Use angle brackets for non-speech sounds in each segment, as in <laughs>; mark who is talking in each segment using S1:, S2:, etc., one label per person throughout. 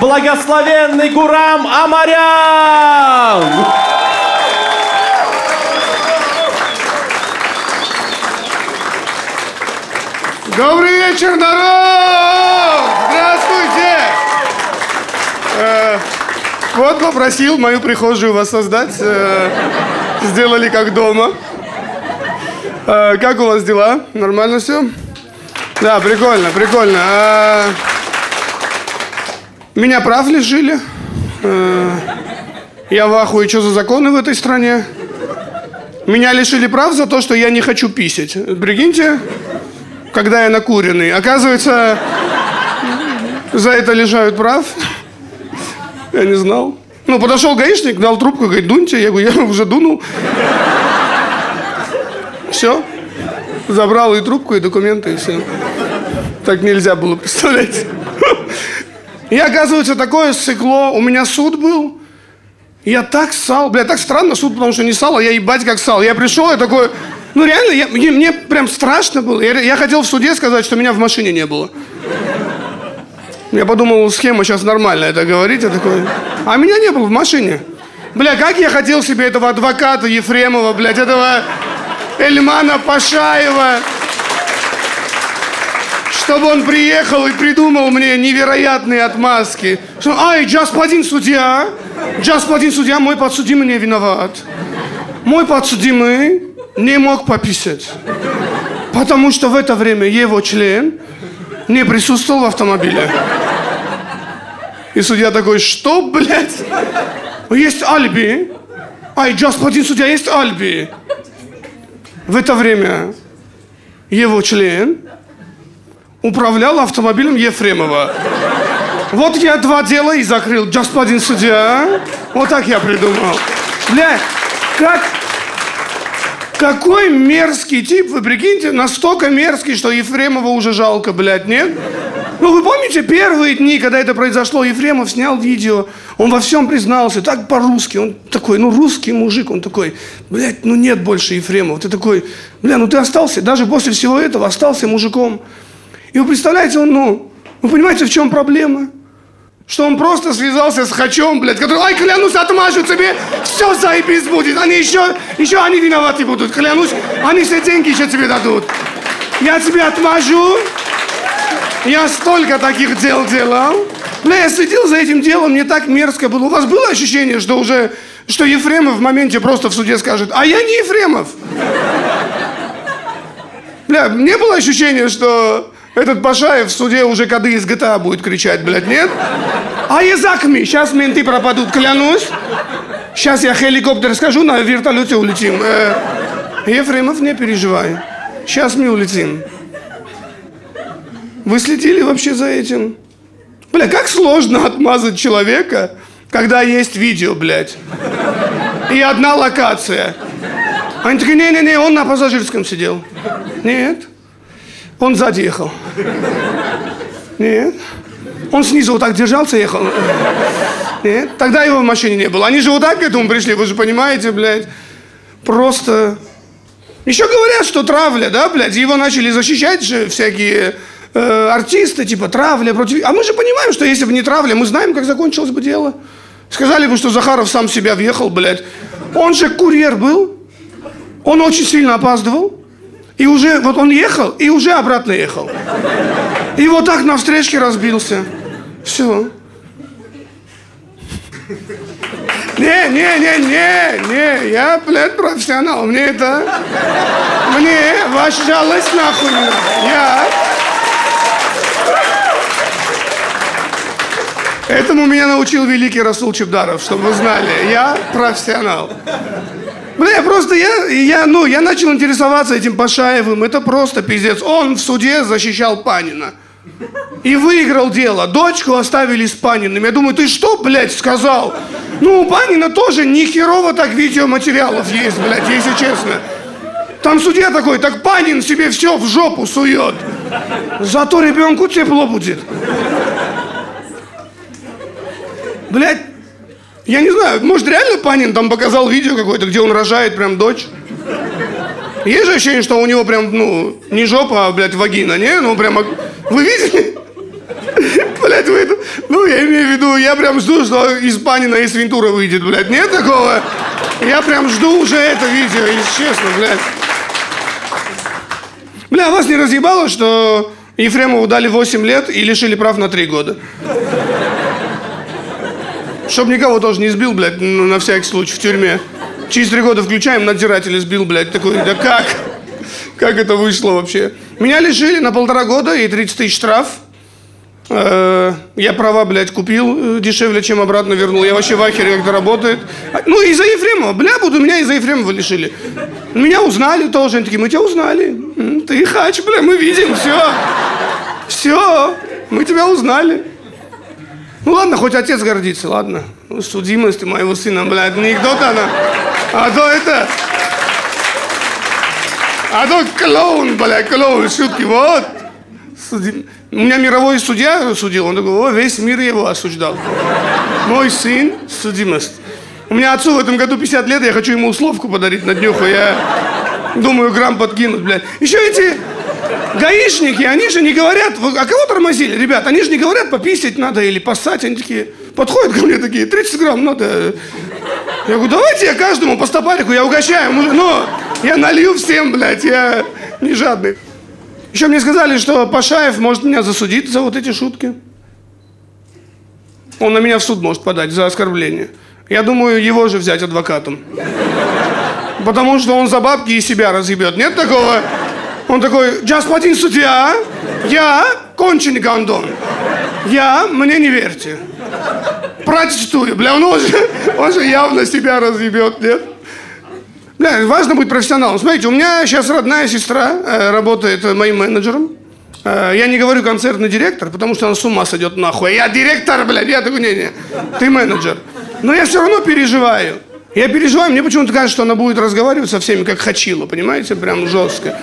S1: благословенный Гурам Амарян!
S2: Добрый вечер, народ! Здравствуйте! Э, вот попросил мою прихожую воссоздать. Э, сделали как дома. Э, как у вас дела? Нормально все? Да, прикольно, прикольно. Э, меня прав лишили. Э, я в ахуе, что за законы в этой стране? Меня лишили прав за то, что я не хочу писать. Прикиньте, когда я накуренный. Оказывается, за это лишают прав. Я не знал. Ну, подошел гаишник, дал трубку, говорит, дуньте. Я говорю, я уже дунул. Все. Забрал и трубку, и документы, и все. Так нельзя было, представлять. И оказывается, такое сыкло. У меня суд был. Я так ссал. Бля, так странно суд, потому что не ссал, а я ебать как ссал. Я пришел, я такой... Ну реально, я, мне, мне прям страшно было. Я, я хотел в суде сказать, что меня в машине не было. Я подумал, схема сейчас нормальная, это говорить. Я такой... А меня не было в машине. Бля, как я хотел себе этого адвоката Ефремова, блядь, этого Эльмана Пашаева чтобы он приехал и придумал мне невероятные отмазки. Что, ай, господин судья, господин судья, мой подсудимый не виноват. Мой подсудимый не мог пописать. Потому что в это время его член не присутствовал в автомобиле. И судья такой, что, блядь? Есть альби. Ай, господин судья, есть альби. В это время его член управлял автомобилем Ефремова. Вот я два дела и закрыл, господин судья. Вот так я придумал. Бля, как... Какой мерзкий тип, вы прикиньте, настолько мерзкий, что Ефремова уже жалко, блядь, нет? Ну, вы помните первые дни, когда это произошло, Ефремов снял видео, он во всем признался, так по-русски, он такой, ну, русский мужик, он такой, блядь, ну, нет больше Ефремова, ты такой, бля, ну, ты остался, даже после всего этого остался мужиком. И вы представляете, он, ну, вы понимаете, в чем проблема? Что он просто связался с Хачом, блядь, который, ай, клянусь, отмажу тебе, все заебись будет. Они еще, еще они виноваты будут, клянусь, они все деньги еще тебе дадут. Я тебе отмажу. Я столько таких дел делал. Бля, я следил за этим делом, мне так мерзко было. У вас было ощущение, что уже, что Ефремов в моменте просто в суде скажет, а я не Ефремов. Бля, не было ощущения, что этот Пашаев в суде уже коды из GTA будет кричать, блядь, нет? А Езакми, сейчас менты пропадут, клянусь. Сейчас я хеликоптер скажу, на вертолете улетим. Э, Ефремов, не переживай. Сейчас мы улетим. Вы следили вообще за этим? Бля, как сложно отмазать человека, когда есть видео, блядь. И одна локация. Они такие, не-не-не, он на пассажирском сидел. Нет. Он сзади ехал. Нет. Он снизу вот так держался, ехал. Нет. Тогда его в машине не было. Они же вот так к этому пришли, вы же понимаете, блядь. Просто... Еще говорят, что травля, да, блядь, его начали защищать же всякие э, артисты, типа травля против... А мы же понимаем, что если бы не травля, мы знаем, как закончилось бы дело. Сказали бы, что Захаров сам себя въехал, блядь. Он же курьер был. Он очень сильно опаздывал. И уже, вот он ехал, и уже обратно ехал. И вот так на встречке разбился. Все. Не, не, не, не, не, я, блядь, профессионал. Мне это... Мне ваша жалость нахуй. Я... Этому меня научил великий Расул Чебдаров, чтобы вы знали. Я профессионал. Бля, просто я, я, ну, я начал интересоваться этим Пашаевым. Это просто пиздец. Он в суде защищал Панина. И выиграл дело. Дочку оставили с Паниным. Я думаю, ты что, блядь, сказал? Ну, у Панина тоже ни херово так видеоматериалов есть, блядь, если честно. Там судья такой, так Панин себе все в жопу сует. Зато ребенку тепло будет. Блядь, я не знаю, может реально Панин там показал видео какое-то, где он рожает прям дочь? Есть же ощущение, что у него прям, ну, не жопа, а, блядь, вагина, не? Ну, прямо... Вы видели? Блядь, вы... Ну, я имею в виду, я прям жду, что из Панина из Вентура выйдет, блядь. Нет такого? Я прям жду уже это видео, если честно, блядь. Бля, вас не разъебало, что Ефремову дали 8 лет и лишили прав на 3 года? Чтоб никого тоже не сбил, блядь, ну, на всякий случай в тюрьме. Через три года включаем, надзиратель сбил, блядь, такой, да как? Как это вышло вообще? Меня лишили на полтора года и 30 тысяч штраф. Э, Я права, блядь, купил э, дешевле, чем обратно вернул. Я вообще в ахере, как это работает. А, Ну, из-за Ефремова. Бля, буду, меня из-за Ефремова лишили. Меня узнали тоже. Они такие, мы тебя узнали. Ты хач, бля, мы видим, все. Все, мы тебя узнали. Ну ладно, хоть отец гордится, ладно. Ну, судимость моего сына, блядь, анекдот она. А то это... А то клоун, блядь, клоун, шутки, вот. Судим- У меня мировой судья судил, он такой, о, весь мир его осуждал. Мой сын, судимость. У меня отцу в этом году 50 лет, я хочу ему условку подарить на днюху, я думаю, грамм подкинуть, блядь. Еще эти гаишники, они же не говорят, а кого тормозили, ребят? Они же не говорят, пописать надо или поссать, они такие, подходят ко мне такие, 30 грамм надо. Я говорю, давайте я каждому по стопарику, я угощаю, но я налью всем, блядь, я не жадный. Еще мне сказали, что Пашаев может меня засудить за вот эти шутки. Он на меня в суд может подать за оскорбление. Я думаю, его же взять адвокатом. Потому что он за бабки и себя разъебет. Нет такого? Он такой, господин судья, я конченый гондон. Я, мне не верьте. Протестую. Бля, он уже, он же явно себя разъебет, нет? Бля, важно быть профессионалом. Смотрите, у меня сейчас родная сестра э, работает моим менеджером. Э, я не говорю концертный директор, потому что она с ума сойдет нахуй. Я директор, блядь, я такой, не-не, ты менеджер. Но я все равно переживаю. Я переживаю, мне почему-то кажется, что она будет разговаривать со всеми, как Хачила, понимаете, прям жестко.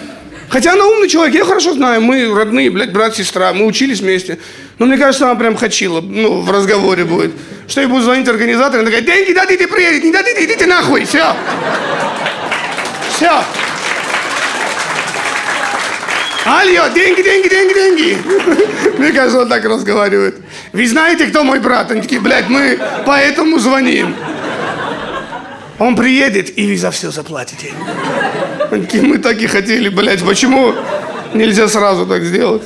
S2: Хотя она умный человек, я хорошо знаю, мы родные, блядь, брат, сестра, мы учились вместе. Но мне кажется, она прям Хачила, ну, в разговоре будет. Что я буду звонить организатору, она такая, деньги дадите, приедете, не дадите, идите нахуй, все. Все. Алло, деньги, деньги, деньги, деньги. <laughs> Мне кажется, он так разговаривает. Вы знаете, кто мой брат? Они такие, блядь, мы поэтому звоним. Он приедет, и вы за все заплатите. Мы так и хотели, блядь, почему нельзя сразу так сделать?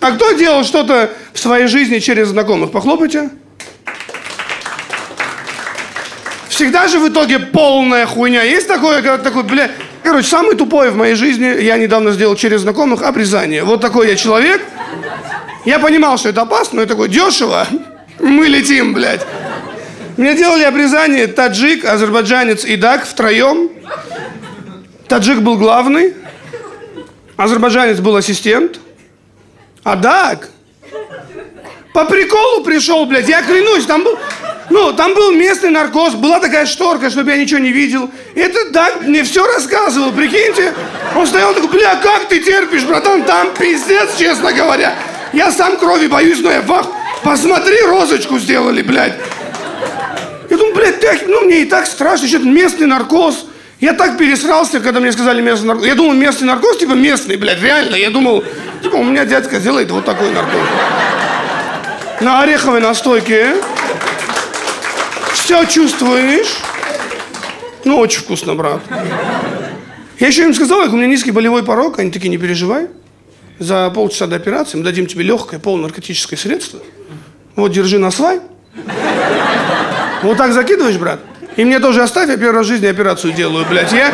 S2: А кто делал что-то в своей жизни через знакомых? Похлопайте. Всегда же в итоге полная хуйня. Есть такое, когда такой, бля... Короче, самый тупой в моей жизни я недавно сделал через знакомых обрезание. Вот такой я человек. Я понимал, что это опасно, но я такой, дешево. Мы летим, блядь. Мне делали обрезание таджик, азербайджанец и дак втроем. Таджик был главный, азербайджанец был ассистент, а дак по приколу пришел, блядь, я клянусь, там был, ну, там был местный наркоз, была такая шторка, чтобы я ничего не видел. И этот Даг мне все рассказывал, прикиньте. Он стоял такой, бля, как ты терпишь, братан, там пиздец, честно говоря. Я сам крови боюсь, но я вах... Посмотри, розочку сделали, блядь. Я думаю, блядь, так, ну мне и так страшно, что местный наркоз. Я так пересрался, когда мне сказали местный наркоз. Я думал, местный наркоз, типа местный, блядь, реально. Я думал, типа, у меня дядька делает вот такой наркоз. На ореховой настойке. Все чувствуешь. Ну, очень вкусно, брат. Я еще им сказал, у меня низкий болевой порог. Они такие, не переживай. За полчаса до операции мы дадим тебе легкое полунаркотическое средство. Вот, держи на свай. Вот так закидываешь, брат? И мне тоже оставь, я первый раз в жизни операцию делаю, блядь. Я,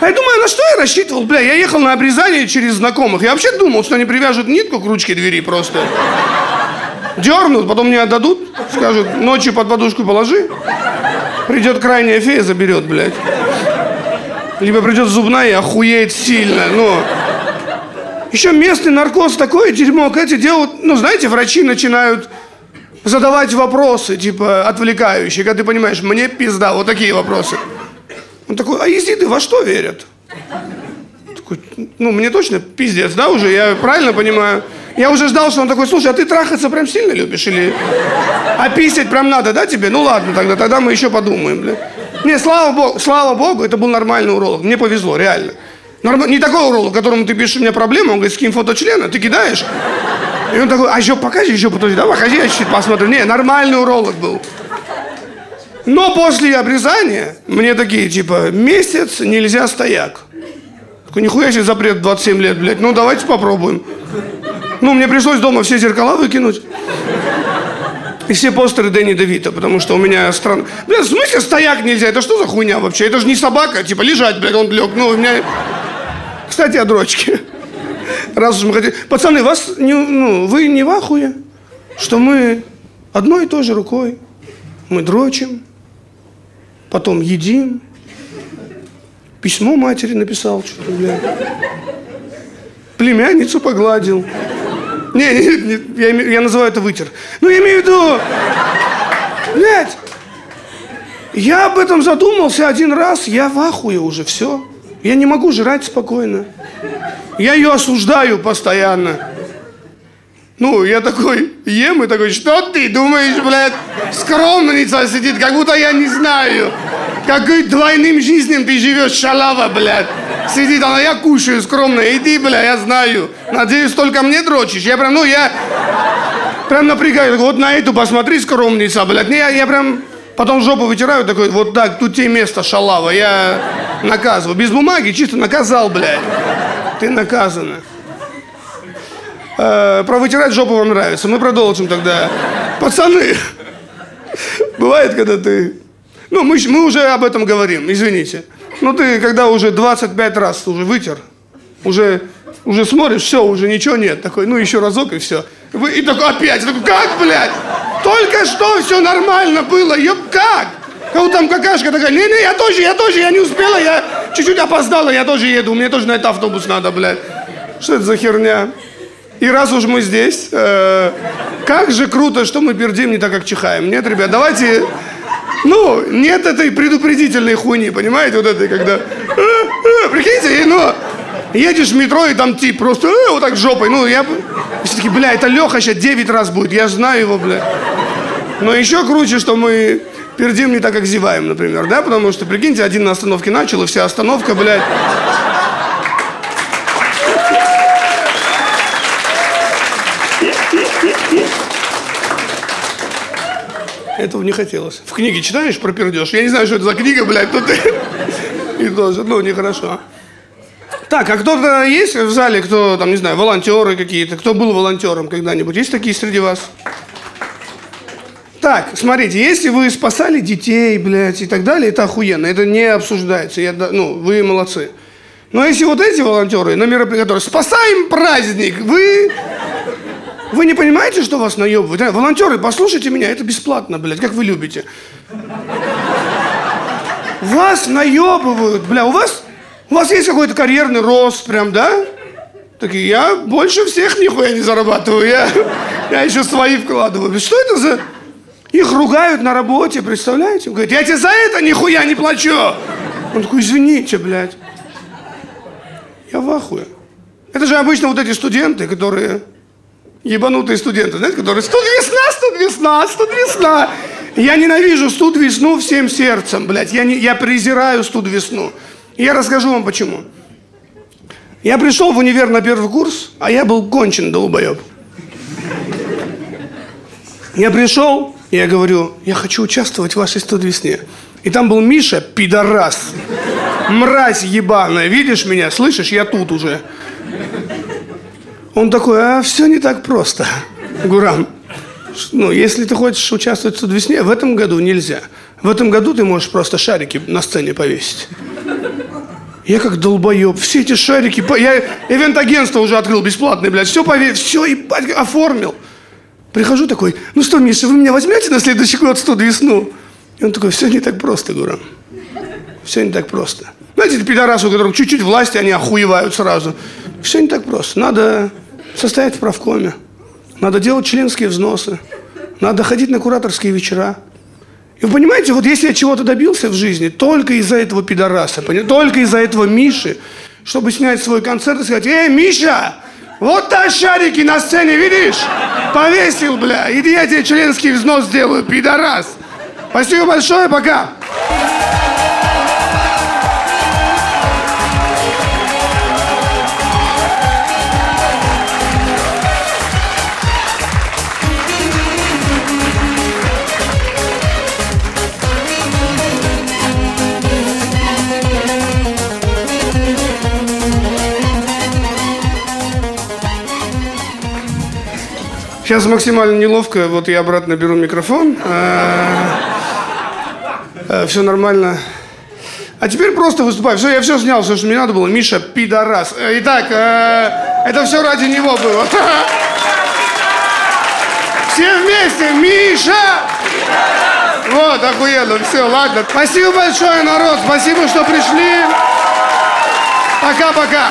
S2: я думаю, на что я рассчитывал, бля? Я ехал на обрезание через знакомых. Я вообще думал, что они привяжут нитку к ручке двери просто. Дернут, потом мне отдадут, скажут, ночью под подушку положи. Придет крайняя фея, заберет, блядь. Либо придет зубная и охуеет сильно, но... Еще местный наркоз такое дерьмо, эти делают, ну, знаете, врачи начинают задавать вопросы, типа, отвлекающие, когда ты понимаешь, мне пизда, вот такие вопросы. Он такой, а езиды во что верят? Такой, ну, мне точно пиздец, да, уже, я правильно понимаю? Я уже ждал, что он такой, слушай, а ты трахаться прям сильно любишь или... А писать прям надо, да, тебе? Ну ладно, тогда, тогда мы еще подумаем, бля. Не, слава богу, слава богу, это был нормальный уролог. Мне повезло, реально. Норм- Не такой уролог, которому ты пишешь, у меня проблема, он говорит, скинь фото члена, ты кидаешь. И он такой, а еще покажи, еще подожди, да, покажи, я чуть-чуть посмотрю. Не, нормальный уролог был. Но после обрезания мне такие, типа, месяц нельзя стояк. Такой, нихуя себе запрет 27 лет, блядь. Ну, давайте попробуем. Ну, мне пришлось дома все зеркала выкинуть. И все постеры Дэнни Девита, потому что у меня страна... Блядь, в смысле стояк нельзя? Это что за хуйня вообще? Это же не собака, типа лежать, блядь, он лег. Ну, у меня... Кстати, о дрочке. Раз уж мы хотим... Пацаны, вас не, ну, вы не в ахуе, что мы одной и той же рукой, мы дрочим, потом едим, письмо матери написал, что-то, блядь. Племянницу погладил. Не, не, не я, я называю это вытер. Ну, я имею в виду, блядь, я об этом задумался один раз, я в ахуе уже, все. Я не могу жрать спокойно. Я ее осуждаю постоянно. Ну, я такой ем и такой, что ты думаешь, блядь, скромница сидит, как будто я не знаю. Какой двойным жизнью ты живешь, шалава, блядь. Сидит она, я кушаю скромно, иди, бля, я знаю. Надеюсь, только мне дрочишь. Я прям, ну, я прям напрягаю, вот на эту посмотри, скромница, блядь. Не, я, я прям потом жопу вытираю, такой, вот так, тут тебе место, шалава, я наказываю. Без бумаги, чисто наказал, блядь. Ты наказана. Э, про вытирать жопу вам нравится. Мы продолжим тогда. Пацаны, бывает, когда ты... Ну, мы, мы уже об этом говорим, извините. Ну, ты когда уже 25 раз уже вытер, уже, уже смотришь, все, уже ничего нет. Такой, ну, еще разок и все. И такой опять, такой, как, блядь? Только что все нормально было, ёб, как? Как там какашка такая, не-не, я тоже, я тоже, я не успела, я чуть-чуть опоздала, я тоже еду, мне тоже на этот автобус надо, блядь. Что это за херня? И раз уж мы здесь, э, как же круто, что мы пердим не так, как чихаем. Нет, ребят, давайте... Ну, нет этой предупредительной хуйни, понимаете, вот этой, когда... Э, э, прикиньте, ну, едешь в метро, и там тип просто э, вот так жопой. Ну, я... Все-таки, бля, это Леха сейчас 9 раз будет, я знаю его, бля. Но еще круче, что мы пердим не так, как зеваем, например, да? Потому что, прикиньте, один на остановке начал, и вся остановка, блядь... Этого не хотелось. В книге читаешь про пердеж? Я не знаю, что это за книга, блядь, тут <laughs> и тоже, ну, нехорошо. Так, а кто-то есть в зале, кто, там, не знаю, волонтеры какие-то, кто был волонтером когда-нибудь? Есть такие среди вас? Так, смотрите, если вы спасали детей, блядь, и так далее, это охуенно, это не обсуждается, я, ну, вы молодцы. Но если вот эти волонтеры на мероприятии, спасаем праздник, вы вы не понимаете, что вас наебывают? А, волонтеры, послушайте меня, это бесплатно, блядь, как вы любите. Вас наебывают, бля, у вас, у вас есть какой-то карьерный рост, прям, да? Такие, я больше всех нихуя не зарабатываю, я, я еще свои вкладываю. Что это за... Их ругают на работе, представляете? Он говорит, я тебе за это нихуя не плачу. Он такой, извините, блядь. Я в ахуе. Это же обычно вот эти студенты, которые ебанутые студенты, знаете, которые «Студ весна, студ весна, студ весна». Я ненавижу студ весну всем сердцем, блядь. Я, не, я презираю студ весну. Я расскажу вам почему. Я пришел в универ на первый курс, а я был кончен долбоеб. Я пришел, и я говорю, я хочу участвовать в вашей студ весне. И там был Миша, пидорас. Мразь ебаная. Видишь меня, слышишь, я тут уже. Он такой, а все не так просто, Гурам. Ну, если ты хочешь участвовать в весне, в этом году нельзя. В этом году ты можешь просто шарики на сцене повесить. Я как долбоеб. Все эти шарики... Я ивент-агентство уже открыл бесплатное, блядь. Все повесил, все и оформил. Прихожу такой, ну что, Миша, вы меня возьмете на следующий год студ весну? И он такой, все не так просто, Гурам. Все не так просто. Знаете, эти пидорасы, у которых чуть-чуть власти, они охуевают сразу. Все не так просто. Надо состоять в правкоме. Надо делать членские взносы. Надо ходить на кураторские вечера. И вы понимаете, вот если я чего-то добился в жизни, только из-за этого пидораса, только из-за этого Миши, чтобы снять свой концерт и сказать, «Эй, Миша, вот та шарики на сцене, видишь? Повесил, бля, иди я тебе членский взнос сделаю, пидорас». Спасибо большое, пока. Сейчас максимально неловко, вот я обратно беру микрофон. Все нормально. А теперь просто выступай. Все, я все снял, все, что мне надо было. Миша, пидорас. Э, Итак, э, это все ради него было. <laughs> Все вместе, Миша! Вот, охуенно, все, ладно. Спасибо большое, народ, спасибо, что пришли. Пока-пока.